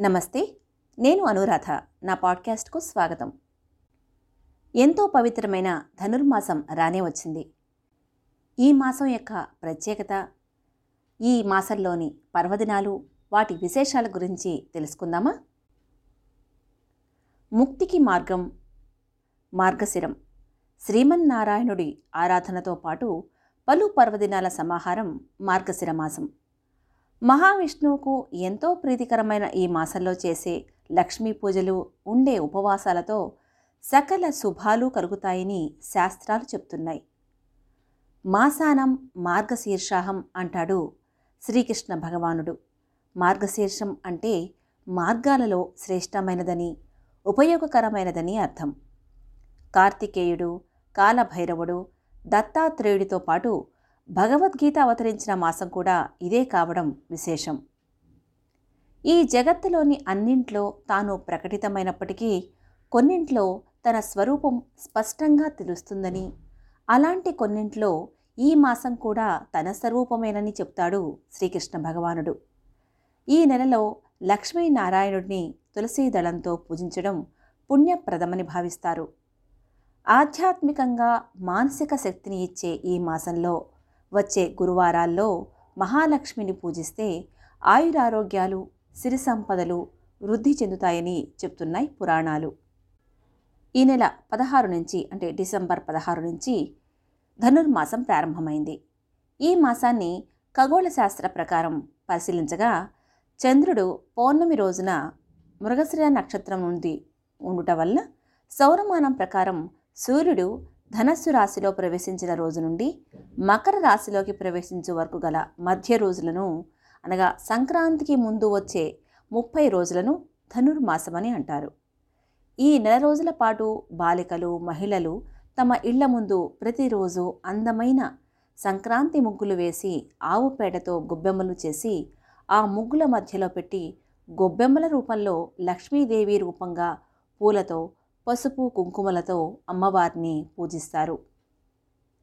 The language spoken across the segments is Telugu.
నమస్తే నేను అనురాధ. నా పాడ్కాస్ట్కు స్వాగతం. ఎంతో పవిత్రమైన ధనుర్మాసం రానే వచ్చింది. ఈ మాసం యొక్క ప్రత్యేకత ఈ మాసంలోని పర్వదినాలు వాటి విశేషాల గురించి తెలుసుకుందామా? ముక్తికి మార్గం మార్గశిరం. శ్రీమన్నారాయణుడి ఆరాధనతో పాటు పలు పర్వదినాల సమాహారం మార్గశిర మాసం. మహావిష్ణువుకు ఎంతో ప్రీతికరమైన ఈ మాసంలో చేసే లక్ష్మీ పూజలు ఉండే ఉపవాసాలతో సకల శుభాలు కలుగుతాయని శాస్త్రాలు చెప్తున్నాయి. మాసానం మార్గశీర్షాహం అంటాడు శ్రీకృష్ణ భగవానుడు. మార్గశీర్షం అంటే మార్గాలలో శ్రేష్టమైనదని ఉపయోగకరమైనదని అర్థం. కార్తికేయుడు కాలభైరవుడు దత్తాత్రేయుడితో పాటు భగవద్గీత అవతరించిన మాసం కూడా ఇదే కావడం విశేషం. ఈ జగత్తులోని అన్నింట్లో తాను ప్రకటితమైనప్పటికీ కొన్నింట్లో తన స్వరూపం స్పష్టంగా తెలుస్తుందని అలాంటి కొన్నింట్లో ఈ మాసం కూడా తన స్వరూపమేనని చెప్తాడు శ్రీకృష్ణ భగవానుడు. ఈ నెలలో లక్ష్మీనారాయణుడిని తులసీ దళంతో పూజించడం పుణ్యప్రదమని భావిస్తారు. ఆధ్యాత్మికంగా మానసిక శక్తిని ఇచ్చే ఈ మాసంలో వచ్చే గురువారాల్లో మహాలక్ష్మిని పూజిస్తే ఆయురారోగ్యాలు సిరి సంపదలు వృద్ధి చెందుతాయని చెప్తున్నాయి పురాణాలు. ఈ నెల పదహారు నుంచి అంటే డిసెంబర్ పదహారు నుంచి ధనుర్మాసం ప్రారంభమైంది. ఈ మాసాన్ని ఖగోళ శాస్త్ర ప్రకారం పరిశీలించగా చంద్రుడు పౌర్ణమి రోజున మృగశిర నక్షత్రం నుండి ఉండుట వల్ల సౌరమానం ప్రకారం సూర్యుడు ధనస్సు రాశిలో ప్రవేశించిన రోజు నుండి మకర రాశిలోకి ప్రవేశించే వరకు గల మధ్య రోజులను అనగా సంక్రాంతికి ముందు వచ్చే ముప్పై రోజులను ధనుర్మాసమని అంటారు. ఈ నెల రోజుల పాటు బాలికలు మహిళలు తమ ఇళ్ళ ముందు ప్రతిరోజు అందమైన సంక్రాంతి ముగ్గులు వేసి ఆవు పేడతో గొబ్బెమ్మలు చేసి ఆ ముగ్గుల మధ్యలో పెట్టి గొబ్బెమ్మల రూపంలో లక్ష్మీదేవి రూపంగా పూలతో పసుపు కుంకుమలతో అమ్మవారిని పూజిస్తారు.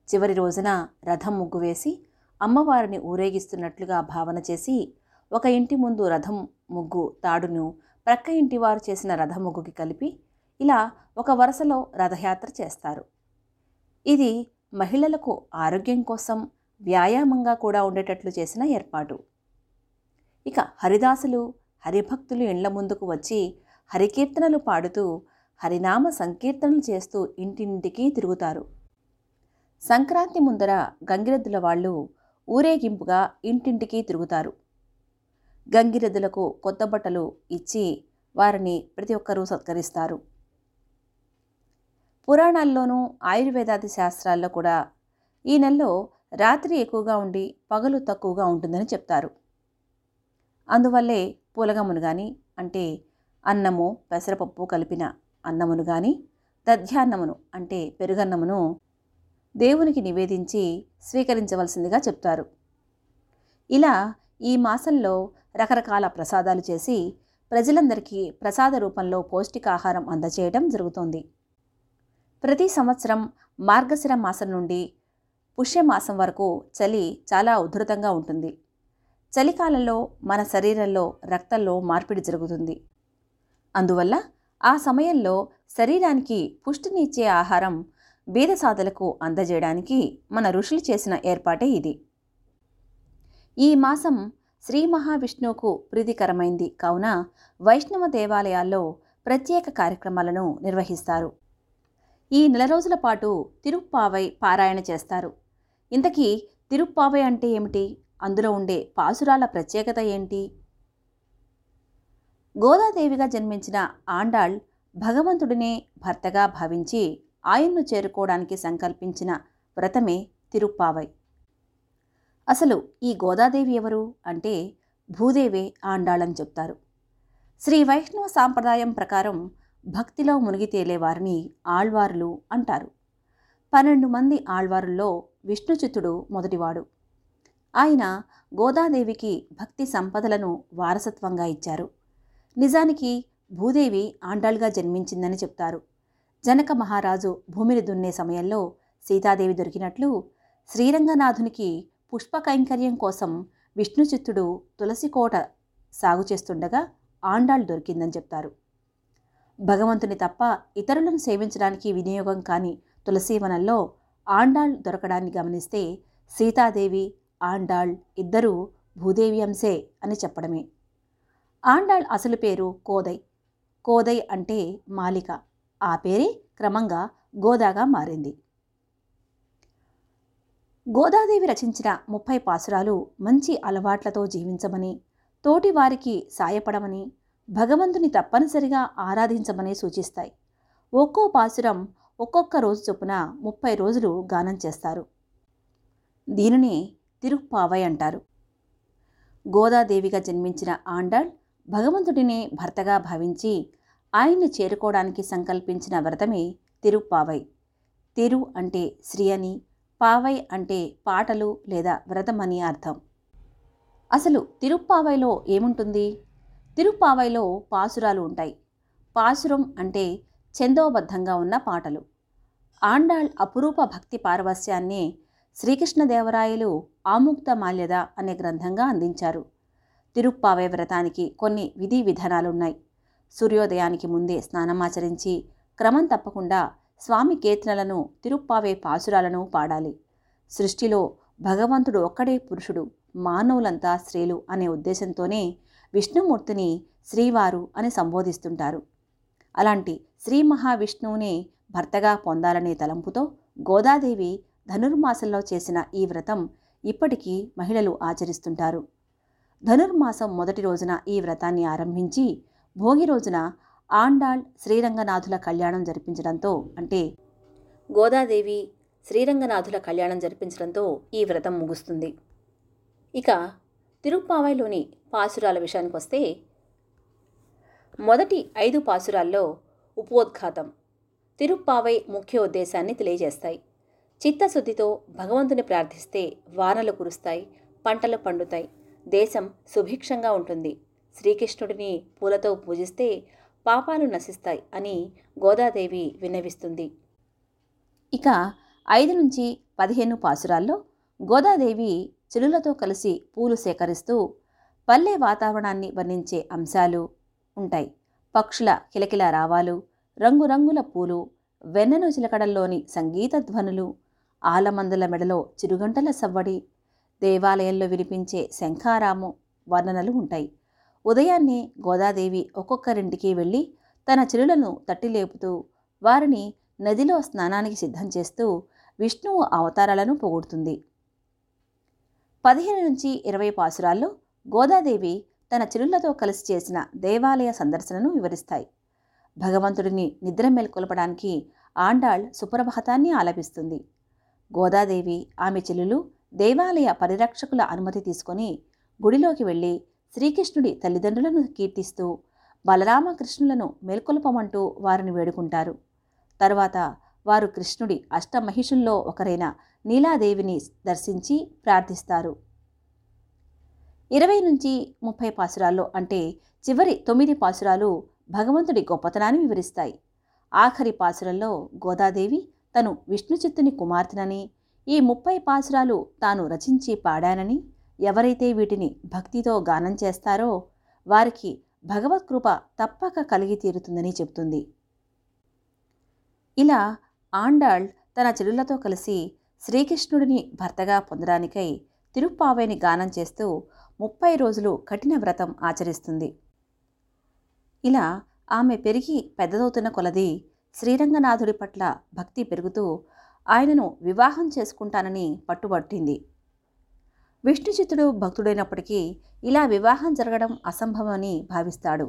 చివరి రోజున రథం ముగ్గు వేసి అమ్మవారిని ఊరేగిస్తున్నట్లుగా భావన చేసి ఒక ఇంటి ముందు రథం ముగ్గు తాడును ప్రక్క ఇంటి వారు చేసిన రథ ముగ్గుకి కలిపి ఇలా ఒక వరుసలో రథయాత్ర చేస్తారు. ఇది మహిళలకు ఆరోగ్యం కోసం వ్యాయామంగా కూడా ఉండేటట్లు చేసిన ఏర్పాటు. ఇక హరిదాసులు హరిభక్తులు ఇండ్ల ముందుకు వచ్చి హరికీర్తనలు పాడుతూ హరినామ సంకీర్తనలు చేస్తూ ఇంటింటికి తిరుగుతారు. సంక్రాంతి ముందర గంగిరెద్దుల వాళ్ళు ఊరేగింపుగా ఇంటింటికి తిరుగుతారు. గంగిరెద్దులకు కొత్త బట్టలు ఇచ్చి వారిని ప్రతి ఒక్కరూ సత్కరిస్తారు. పురాణాల్లోనూ ఆయుర్వేదాది శాస్త్రాల్లో కూడా ఈ నెలలో రాత్రి ఎక్కువగా ఉండి పగలు తక్కువగా ఉంటుందని చెప్తారు. అందువల్లే పూలగమును కానీ అంటే అన్నము పెసరపప్పు కలిపిన అన్నమును కానీ దధ్యాన్నమును అంటే పెరుగన్నమును దేవునికి నివేదించి స్వీకరించవలసిందిగా చెప్తారు. ఇలా ఈ మాసంలో రకరకాల ప్రసాదాలు చేసి ప్రజలందరికీ ప్రసాద రూపంలో పౌష్టికాహారం అందచేయడం జరుగుతోంది. ప్రతి సంవత్సరం మార్గశిర మాసం నుండి పుష్యమాసం వరకు చలి చాలా ఉధృతంగా ఉంటుంది. చలికాలంలో మన శరీరంలో రక్తంలో మార్పిడి జరుగుతుంది. అందువల్ల ఆ సమయంలో శరీరానికి పుష్టినిచ్చే ఆహారం బీదసాదులకు అందజేయడానికి మన ఋషులు చేసిన ఏర్పాటే ఇది. ఈ మాసం శ్రీ మహావిష్ణువుకు ప్రీతికరమైంది కావున వైష్ణవ దేవాలయాల్లో ప్రత్యేక కార్యక్రమాలను నిర్వహిస్తారు. ఈ నెల రోజుల పాటు తిరుప్పావై పారాయణ చేస్తారు. ఇంతకీ తిరుప్పావై అంటే ఏమిటి? అందులో ఉండే పాసురాల ప్రత్యేకత ఏంటి? గోదాదేవిగా జన్మించిన ఆండాళ్ భగవంతుడినే భర్తగా భావించి ఆయన్ను చేరుకోవడానికి సంకల్పించిన వ్రతమే తిరుప్పావై. అసలు ఈ గోదాదేవి ఎవరు అంటే భూదేవే ఆండాళని చెప్తారు. శ్రీ వైష్ణవ సాంప్రదాయం ప్రకారం భక్తిలో మునిగి తేలేవారిని ఆళ్వారులు అంటారు. పన్నెండు మంది ఆళ్వారుల్లో విష్ణుచిత్తుడు మొదటివాడు. ఆయన గోదాదేవికి భక్తి సంపదలను వారసత్వంగా ఇచ్చారు. నిజానికి భూదేవి ఆండాళ్గా జన్మించిందని చెప్తారు. జనక మహారాజు భూమిని దున్నే సమయంలో సీతాదేవి దొరికినట్లు శ్రీరంగనాథునికి పుష్ప కైంకర్యం కోసం విష్ణుచిత్తుడు తులసికోట సాగు చేస్తుండగా ఆండాళ్ దొరికిందని చెప్తారు. భగవంతుని తప్ప ఇతరులను సేవించడానికి వినియోగం కాని తులసీవనంలో ఆండాళ్ దొరకడాన్ని గమనిస్తే సీతాదేవి ఆండాళ్ ఇద్దరూ భూదేవి అంశే అని చెప్పడమే. ఆండాళ్ అసలు పేరు కోదై. కోదై అంటే మాలిక. ఆ పేరే క్రమంగా గోదాగా మారింది. గోదాదేవి రచించిన ముప్పై పాసురాలు మంచి అలవాట్లతో జీవించమని తోటివారికి సాయపడమని భగవంతుని తప్పనిసరిగా ఆరాధించమని సూచిస్తాయి. ఒక్కో పాసురం ఒక్కొక్క రోజు చొప్పున ముప్పై రోజులు గానం చేస్తారు. దీనిని తిరుప్పావై అంటారు. గోదాదేవిగా జన్మించిన ఆండాళ్ భగవంతుడినే భర్తగా భావించి ఆయన్ని చేరుకోవడానికి సంకల్పించిన వ్రతమే తిరుప్పావై. తిరు అంటే శ్రీ అని పావై అంటే పాటలు లేదా వ్రతం అని అర్థం. అసలు తిరుప్పావైలో ఏముంటుంది? తిరుప్పావైలో పాసురాలు ఉంటాయి. పాసురం అంటే ఛందోబద్ధంగా ఉన్న పాటలు. ఆండాళ్ అపురూప భక్తి పారవస్యాన్ని శ్రీకృష్ణదేవరాయలు ఆముక్త మాల్యద అనే గ్రంథంగా అందించారు. తిరుప్పావే వ్రతానికి కొన్ని విధి విధానాలున్నాయి. సూర్యోదయానికి ముందే స్నానమాచరించి క్రమం తప్పకుండా స్వామి కీర్తనలను తిరుప్పావే పాసురాలను పాడాలి. సృష్టిలో భగవంతుడు ఒక్కడే పురుషుడు మానవులంతా స్త్రీలు అనే ఉద్దేశంతోనే విష్ణుమూర్తిని శ్రీవారు అని సంబోధిస్తుంటారు. అలాంటి శ్రీ మహావిష్ణువునే భర్తగా పొందాలనే తలంపుతో గోదాదేవి ధనుర్మాసంలో చేసిన ఈ వ్రతం ఇప్పటికీ మహిళలు ఆచరిస్తుంటారు. ధనుర్మాసం మొదటి రోజున ఈ వ్రతాన్ని ఆరంభించి భోగి రోజున ఆండాళ్ శ్రీరంగనాథుల కళ్యాణం జరిపించడంతో అంటే గోదాదేవి శ్రీరంగనాథుల కళ్యాణం జరిపించడంతో ఈ వ్రతం ముగుస్తుంది. ఇక తిరుప్పావైలోని పాసురాల విషయానికి వస్తే మొదటి ఐదు పాసురాల్లో ఉపోద్ఘాతం తిరుప్పావై ముఖ్య ఉద్దేశాన్ని తెలియజేస్తాయి. చిత్తశుద్ధితో భగవంతుని ప్రార్థిస్తే వానలు కురుస్తాయి పంటలు పండుతాయి. దేశం సుభిక్షంగా ఉంటుంది. శ్రీకృష్ణుడిని పూలతో పూజిస్తే పాపాలు నశిస్తాయి అని గోదాదేవి విన్నవిస్తుంది. ఇక ఐదు నుంచి పదిహేను పాసురాల్లో గోదాదేవి చెలులతో కలిసి పూలు సేకరిస్తూ పల్లె వాతావరణాన్ని వర్ణించే అంశాలు ఉంటాయి. పక్షుల కిలకిల రావాలు రంగురంగుల పూలు వెన్నెను చిలకడల్లోని సంగీత ధ్వనులు ఆలమందుల మెడలో చిరుగంటల సవ్వడి దేవాలయంలో వినిపించే శంఖారాము వర్ణనలు ఉంటాయి. ఉదయాన్నే గోదాదేవి ఒక్కొక్కరింటికి వెళ్ళి తన చెలులను తట్టి లేపుతూ వారిని నదిలో స్నానానికి సిద్ధం చేస్తూ విష్ణువు అవతారాలను పొగుడుతుంది. పదిహేను నుంచి ఇరవై పాసురాల్లో గోదాదేవి తన చెలులతో కలిసి చేసిన దేవాలయ సందర్శనను వివరిస్తాయి. భగవంతుడిని నిద్ర మేల్కొల్పడానికి ఆండాళ్ సుప్రభాతాన్ని ఆలపిస్తుంది. గోదాదేవి ఆమె చెల్లులు దేవాలయ పరిరక్షకుల అనుమతి తీసుకొని గుడిలోకి వెళ్ళి శ్రీకృష్ణుడి తల్లిదండ్రులను కీర్తిస్తూ బలరామకృష్ణులను మేల్కొల్పమంటూ వారిని వేడుకుంటారు. తరువాత వారు కృష్ణుడి అష్టమహిషుల్లో ఒకరైన నీలాదేవిని దర్శించి ప్రార్థిస్తారు. ఇరవై నుంచి ముప్పై పాసురాల్లో అంటే చివరి తొమ్మిది పాసురాలు భగవంతుడి గొప్పతనాన్ని వివరిస్తాయి. ఆఖరి పాసురల్లో గోదాదేవి తను విష్ణుచిత్తుని కుమార్తెనని ఈ ముప్పై పాసురాలు తాను రచించి పాడానని ఎవరైతే వీటిని భక్తితో గానం చేస్తారో వారికి భగవత్కృప తప్పక కలిగి తీరుతుందని చెబుతుంది. ఇలా ఆండాళ్ తన చెడులతో కలిసి శ్రీకృష్ణుడిని భర్తగా పొందడానికై తిరుప్పావేని గానం చేస్తూ ముప్పై రోజులు కఠిన వ్రతం ఆచరిస్తుంది. ఇలా ఆమె పెరిగి పెద్దదవుతున్న కొలది శ్రీరంగనాథుడి పట్ల భక్తి పెరుగుతూ ఆయనను వివాహం చేసుకుంటానని పట్టుబట్టింది. విష్ణుచిత్తుడు భక్తుడైనప్పటికీ ఇలా వివాహం జరగడం అసంభవమని భావిస్తాడు.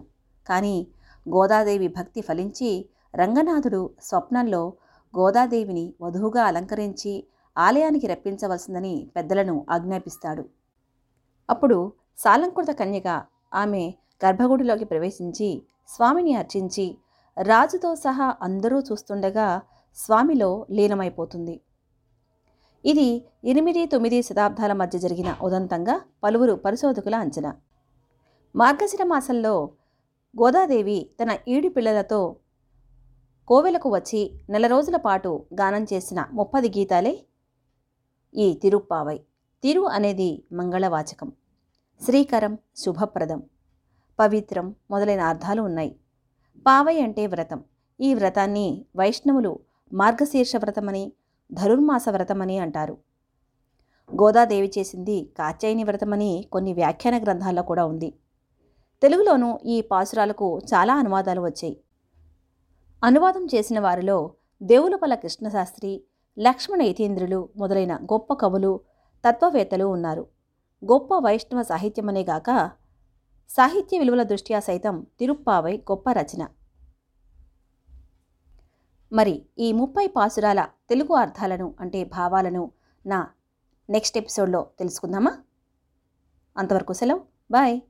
కానీ గోదాదేవి భక్తి ఫలించి రంగనాథుడు స్వప్నంలో గోదాదేవిని వధువుగా అలంకరించి ఆలయానికి రప్పించవలసిందని పెద్దలను ఆజ్ఞాపిస్తాడు. అప్పుడు సాలంకృత కన్యగా ఆమె గర్భగుడిలోకి ప్రవేశించి స్వామిని అర్చించి రాజుతో సహా అందరూ చూస్తుండగా స్వామిలో లీనమైపోతుంది. ఇది ఎనిమిది తొమ్మిది శతాబ్దాల మధ్య జరిగిన ఉదంతంగా పలువురు పరిశోధకుల అంచనా. మార్గశిర మాసంలో గోదాదేవి తన ఈడి పిల్లలతో కోవెలకు వచ్చి నెల రోజుల పాటు గానం చేసిన ముప్పది గీతాలే ఈ తిరుప్పావై. తిరు అనేది మంగళవాచకం. శ్రీకరం శుభప్రదం. పవిత్రం మొదలైన అర్థాలు ఉన్నాయి. పావై అంటే వ్రతం. ఈ వ్రతాన్ని వైష్ణవులు మార్గశీర్ష వ్రతమని ధనుర్మాస వ్రతమని అంటారు. గోదాదేవి చేసింది కాత్యాయని వ్రతమని కొన్ని వ్యాఖ్యాన గ్రంథాల్లో కూడా ఉంది. తెలుగులోనూ ఈ పాసురాలకు చాలా అనువాదాలు వచ్చాయి. అనువాదం చేసిన వారిలో దేవులపల కృష్ణశాస్త్రి లక్ష్మణ యతీంద్రులు మొదలైన గొప్ప కవులు తత్వవేత్తలు ఉన్నారు. గొప్ప వైష్ణవ సాహిత్యమనేగాక సాహిత్య విలువల దృష్ట్యా సైతం తిరుప్పావై గొప్ప రచన. మరి ఈ ముప్పై పాసురాల తెలుగు అర్థాలను అంటే భావాలను నా నెక్స్ట్ ఎపిసోడ్లో తెలుసుకుందామా? అంతవరకు సెలవు. బాయ్.